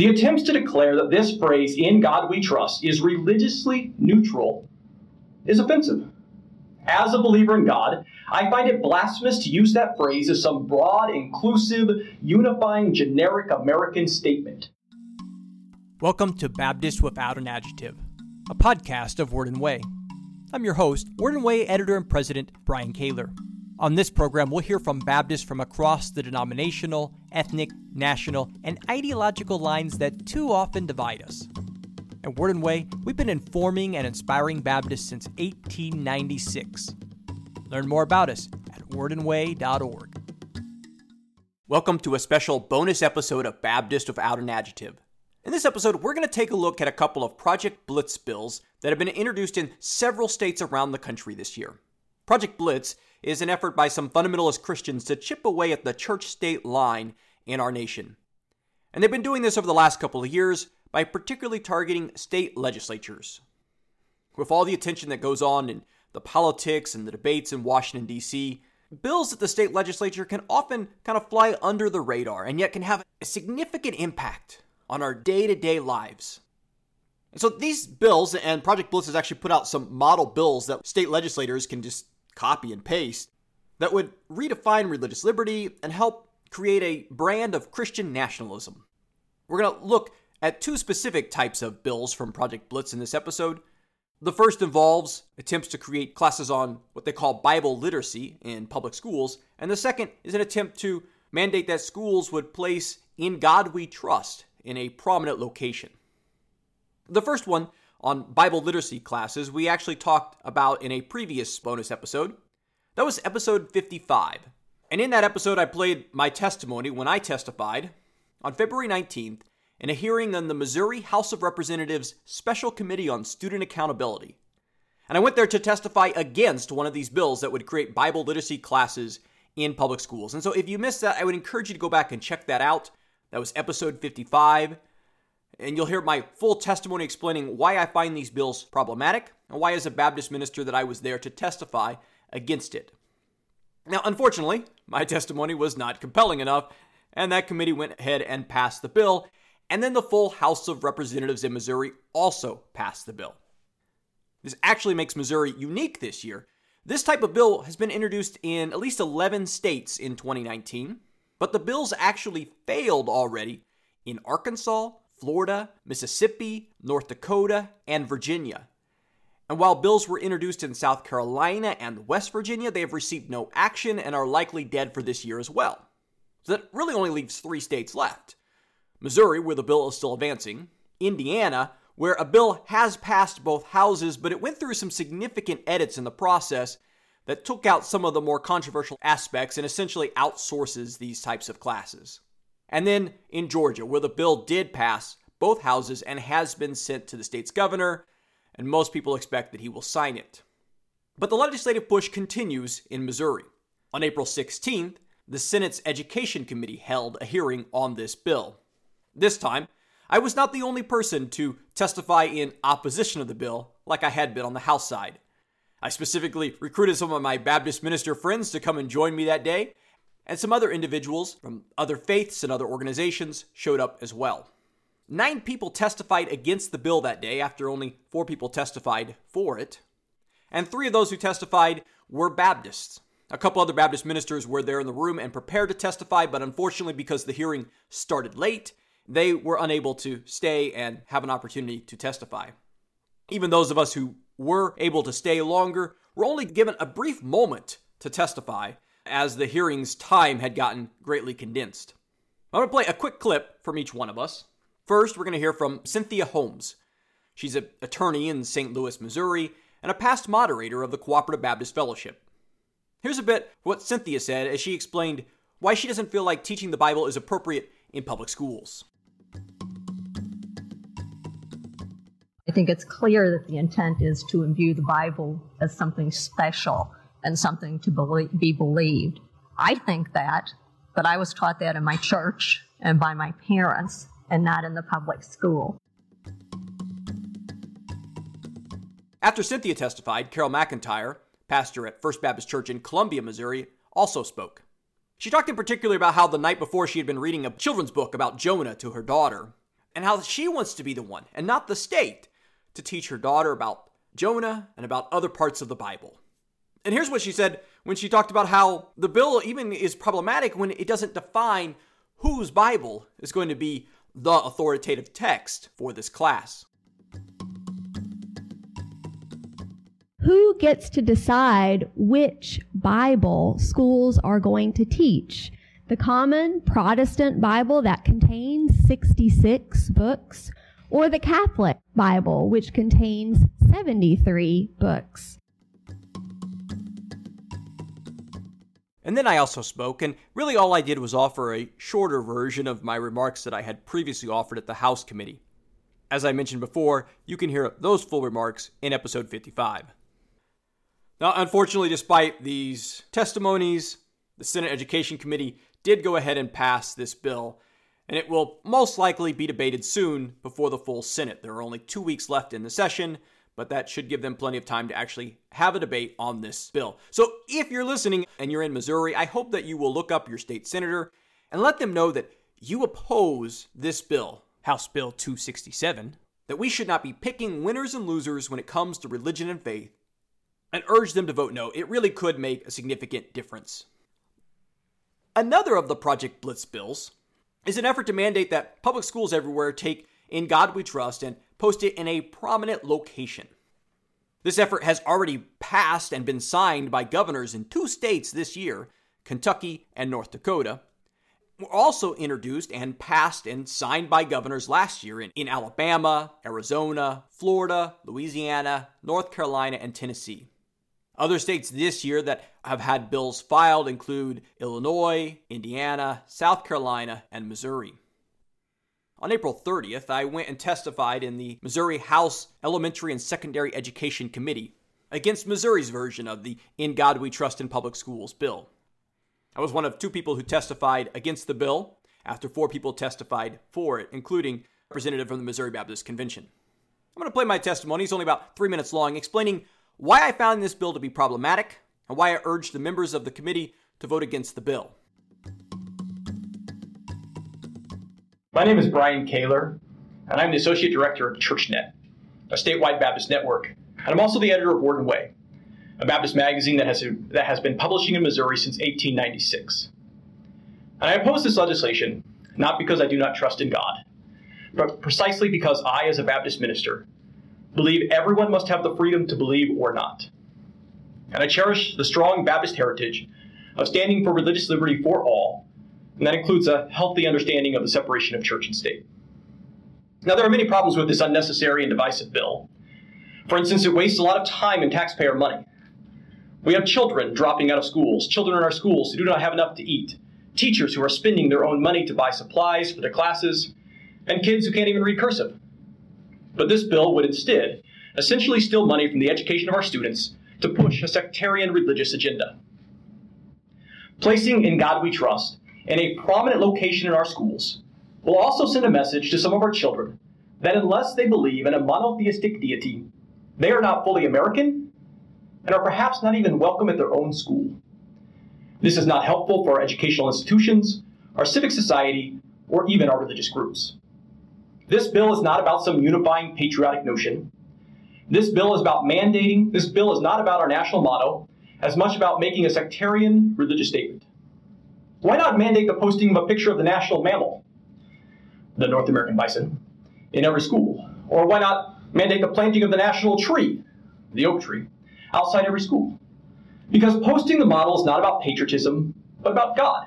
The attempts to declare that this phrase, in God we trust, is religiously neutral is offensive. As a believer in God, I find it blasphemous to use that phrase as some broad, inclusive, unifying, generic American statement. Welcome to Baptist Without an Adjective, a podcast of Word and Way. I'm your host, Word and Way editor and president, Brian Kaylor. On this program, we'll hear from Baptists from across the denominational, ethnic, national, and ideological lines that too often divide us. At Word and Way, we've been informing and inspiring Baptists since 1896. Learn more about us at wordandway.org. Welcome to a special bonus episode of Baptist Without an Adjective. In this episode, we're going to take a look at a couple of Project Blitz bills that have been introduced in several states around the country this year. Project Blitz is an effort by some fundamentalist Christians to chip away at the church state line in our nation. And they've been doing this over the last couple of years by particularly targeting state legislatures. With all the attention that goes on in the politics and the debates in Washington, D.C., bills at the state legislature can often kind of fly under the radar and yet can have a significant impact on our day to day lives. And so these bills, and Project Blitz has actually put out some model bills that state legislators can just copy and paste that would redefine religious liberty and help create a brand of Christian nationalism. We're going to look at two specific types of bills from Project Blitz in this episode. The first involves attempts to create classes on what they call Bible literacy in public schools, and the second is an attempt to mandate that schools would place In God We Trust in a prominent location. The first one on Bible literacy classes, we actually talked about in a previous bonus episode. That was episode 55. And in that episode, I played my testimony when I testified on February 19th in a hearing on the Missouri House of Representatives Special Committee on Student Accountability. And I went there to testify against one of these bills that would create Bible literacy classes in public schools. And so if you missed that, I would encourage you to go back and check that out. That was episode 55 and you'll hear my full testimony explaining why I find these bills problematic and why, as a Baptist minister, that I was there to testify against it. Now, unfortunately, my testimony was not compelling enough, and that committee went ahead and passed the bill, and then the full House of Representatives in Missouri also passed the bill. This actually makes Missouri unique this year. This type of bill has been introduced in at least 11 states in 2019, but the bills actually failed already in Arkansas, Florida, Mississippi, North Dakota, and Virginia. And while bills were introduced in South Carolina and West Virginia, they have received no action and are likely dead for this year as well. So that really only leaves three states left Missouri, where the bill is still advancing, Indiana, where a bill has passed both houses, but it went through some significant edits in the process that took out some of the more controversial aspects and essentially outsources these types of classes. And then in Georgia, where the bill did pass both houses and has been sent to the state's governor, and most people expect that he will sign it. But the legislative push continues in Missouri. On April 16th, the Senate's Education Committee held a hearing on this bill. This time, I was not the only person to testify in opposition of the bill like I had been on the House side. I specifically recruited some of my Baptist minister friends to come and join me that day, and some other individuals from other faiths and other organizations showed up as well. Nine people testified against the bill that day after only four people testified for it. And three of those who testified were Baptists. A couple other Baptist ministers were there in the room and prepared to testify, but unfortunately, because the hearing started late, they were unable to stay and have an opportunity to testify. Even those of us who were able to stay longer were only given a brief moment to testify as the hearing's time had gotten greatly condensed. I'm going to play a quick clip from each one of us. First, we're going to hear from Cynthia Holmes. She's an attorney in St. Louis, Missouri, and a past moderator of the Cooperative Baptist Fellowship. Here's a bit what Cynthia said as she explained why she doesn't feel like teaching the Bible is appropriate in public schools. I think it's clear that the intent is to imbue the Bible as something special and something to be believed. I think that, but I was taught that in my church and by my parents and not in the public school. After Cynthia testified, Carol McEntyre, pastor at First Baptist Church in Columbia, Missouri, also spoke. She talked in particular about how the night before she had been reading a children's book about Jonah to her daughter. and how she wants to be the one, and not the state, to teach her daughter about Jonah and about other parts of the Bible. And here's what she said when she talked about how the bill even is problematic when it doesn't define whose Bible is going to be the authoritative text for this class. Who gets to decide which Bible schools are going to teach? The common Protestant Bible that contains 66 books, or the Catholic Bible, which contains 73 books? And then I also spoke, and really all I did was offer a shorter version of my remarks that I had previously offered at the House Committee. As I mentioned before, you can hear those full remarks in episode 55. Now, unfortunately, despite these testimonies, the Senate Education Committee did go ahead and pass this bill, and it will most likely be debated soon before the full Senate. There are only two weeks left in the session, but that should give them plenty of time to actually have a debate on this bill. So if you're listening and you're in Missouri, I hope that you will look up your state senator and let them know that you oppose this bill, House Bill 267, that we should not be picking winners and losers when it comes to religion and faith, and urge them to vote no. It really could make a significant difference. Another of the Project Blitz bills is an effort to mandate that public schools everywhere take In God We Trust and post it in a prominent location. This effort has already passed and been signed by governors in two states this year Kentucky and North Dakota. Were also introduced and passed and signed by governors last year in, in Alabama, Arizona, Florida, Louisiana, North Carolina, and Tennessee. Other states this year that have had bills filed include Illinois, Indiana, South Carolina, and Missouri. On April 30th, I went and testified in the Missouri House Elementary and Secondary Education Committee against Missouri's version of the In God We Trust in Public Schools bill. I was one of two people who testified against the bill after four people testified for it, including a representative from the Missouri Baptist Convention. I'm going to play my testimony. It's only about three minutes long, explaining why I found this bill to be problematic and why I urged the members of the committee to vote against the bill. My name is Brian Kaylor, and I'm the Associate Director of ChurchNet, a statewide Baptist network. And I'm also the editor of Word and Way, a Baptist magazine that has, that has been publishing in Missouri since 1896. And I oppose this legislation not because I do not trust in God, but precisely because I, as a Baptist minister, believe everyone must have the freedom to believe or not. And I cherish the strong Baptist heritage of standing for religious liberty for all, and that includes a healthy understanding of the separation of church and state. Now, there are many problems with this unnecessary and divisive bill. For instance, it wastes a lot of time and taxpayer money. We have children dropping out of schools, children in our schools who do not have enough to eat, teachers who are spending their own money to buy supplies for their classes, and kids who can't even read cursive. But this bill would instead essentially steal money from the education of our students to push a sectarian religious agenda. Placing In God We Trust in a prominent location in our schools will also send a message to some of our children that unless they believe in a monotheistic deity, they are not fully American and are perhaps not even welcome at their own school. This is not helpful for our educational institutions, our civic society, or even our religious groups. This bill is not about some unifying patriotic notion. This bill is about mandating, this bill is not about our national motto, as much about making a sectarian religious statement. Why not mandate the posting of a picture of the national mammal, the North American bison, in every school? Or why not mandate the planting of the national tree, the oak tree, outside every school? Because posting the model is not about patriotism, but about God.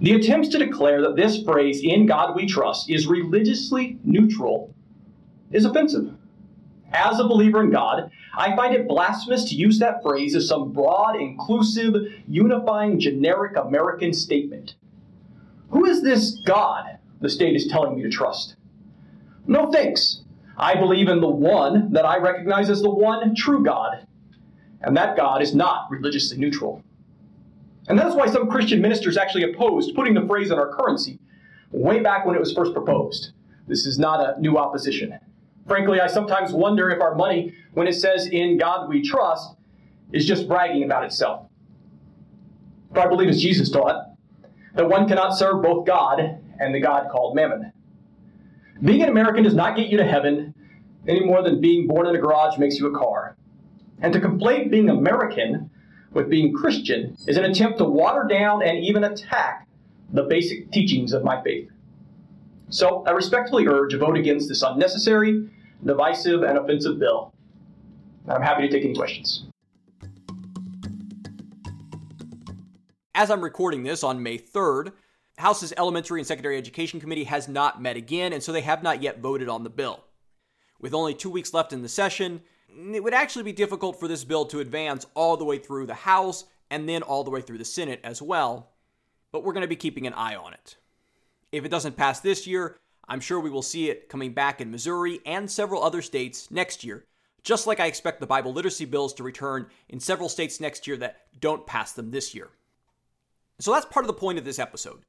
The attempts to declare that this phrase, in God we trust, is religiously neutral is offensive. As a believer in God, I find it blasphemous to use that phrase as some broad, inclusive, unifying, generic American statement. Who is this God the state is telling me to trust? No thanks. I believe in the one that I recognize as the one true God, and that God is not religiously neutral. And that's why some Christian ministers actually opposed putting the phrase in our currency way back when it was first proposed. This is not a new opposition. Frankly, I sometimes wonder if our money, when it says, In God we trust, is just bragging about itself. For I believe, as Jesus taught, that one cannot serve both God and the God called Mammon. Being an American does not get you to heaven any more than being born in a garage makes you a car. And to conflate being American with being Christian is an attempt to water down and even attack the basic teachings of my faith. So I respectfully urge a vote against this unnecessary, divisive, and offensive bill. I'm happy to take any questions. As I'm recording this on May 3rd, House's Elementary and Secondary Education Committee has not met again, and so they have not yet voted on the bill. With only two weeks left in the session, it would actually be difficult for this bill to advance all the way through the House and then all the way through the Senate as well, but we're going to be keeping an eye on it. If it doesn't pass this year, I'm sure we will see it coming back in Missouri and several other states next year, just like I expect the Bible literacy bills to return in several states next year that don't pass them this year. So that's part of the point of this episode.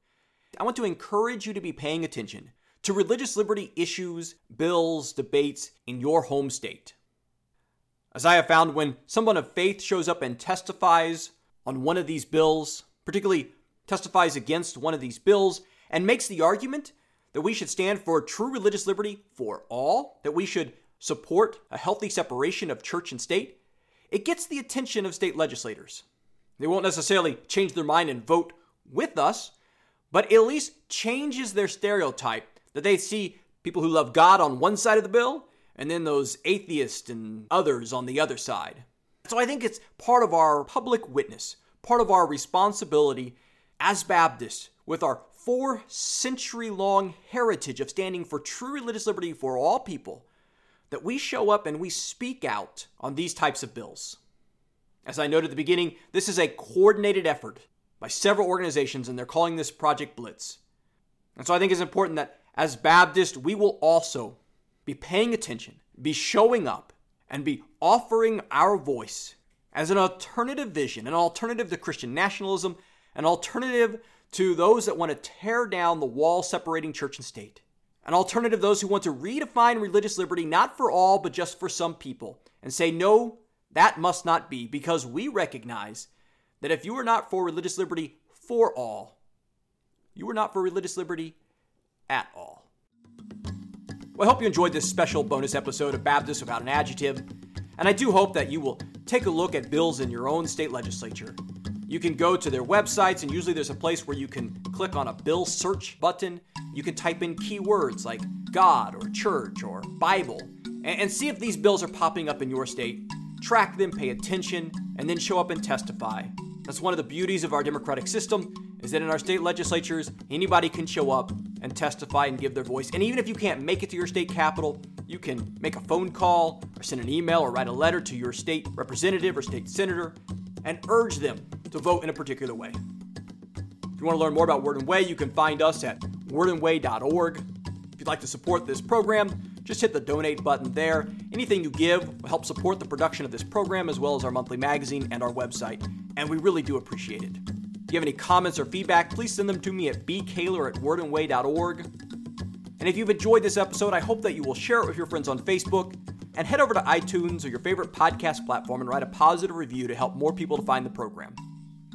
I want to encourage you to be paying attention to religious liberty issues, bills, debates in your home state. As I have found, when someone of faith shows up and testifies on one of these bills, particularly testifies against one of these bills, and makes the argument that we should stand for true religious liberty for all, that we should support a healthy separation of church and state, it gets the attention of state legislators. They won't necessarily change their mind and vote with us, but it at least changes their stereotype that they see people who love God on one side of the bill and then those atheists and others on the other side. So I think it's part of our public witness, part of our responsibility as Baptists with our four century long heritage of standing for true religious liberty for all people that we show up and we speak out on these types of bills. As I noted at the beginning, this is a coordinated effort by several organizations, and they're calling this Project Blitz. And so I think it's important that as Baptists, we will also be paying attention, be showing up, and be offering our voice as an alternative vision, an alternative to Christian nationalism, an alternative to those that want to tear down the wall separating church and state, an alternative those who want to redefine religious liberty not for all, but just for some people, and say, no, that must not be, because we recognize that if you are not for religious liberty for all, you are not for religious liberty at all. Well, I hope you enjoyed this special bonus episode of Baptist Without an Adjective, and I do hope that you will take a look at bills in your own state legislature. You can go to their websites, and usually there's a place where you can click on a bill search button. You can type in keywords like God or church or Bible and, see if these bills are popping up in your state. Track them, pay attention, and then show up and testify. That's one of the beauties of our democratic system is that in our state legislatures, anybody can show up and testify and give their voice. And even if you can't make it to your state capital, you can make a phone call or send an email or write a letter to your state representative or state senator and urge them to vote in a particular way. If you want to learn more about Word and Way, you can find us at wordandway.org. If you'd like to support this program, just hit the donate button there. Anything you give will help support the production of this program as well as our monthly magazine and our website and we really do appreciate it. If you have any comments or feedback, please send them to me at bkaylor at wordandway.org. And if you've enjoyed this episode, I hope that you will share it with your friends on Facebook and head over to iTunes or your favorite podcast platform and write a positive review to help more people to find the program.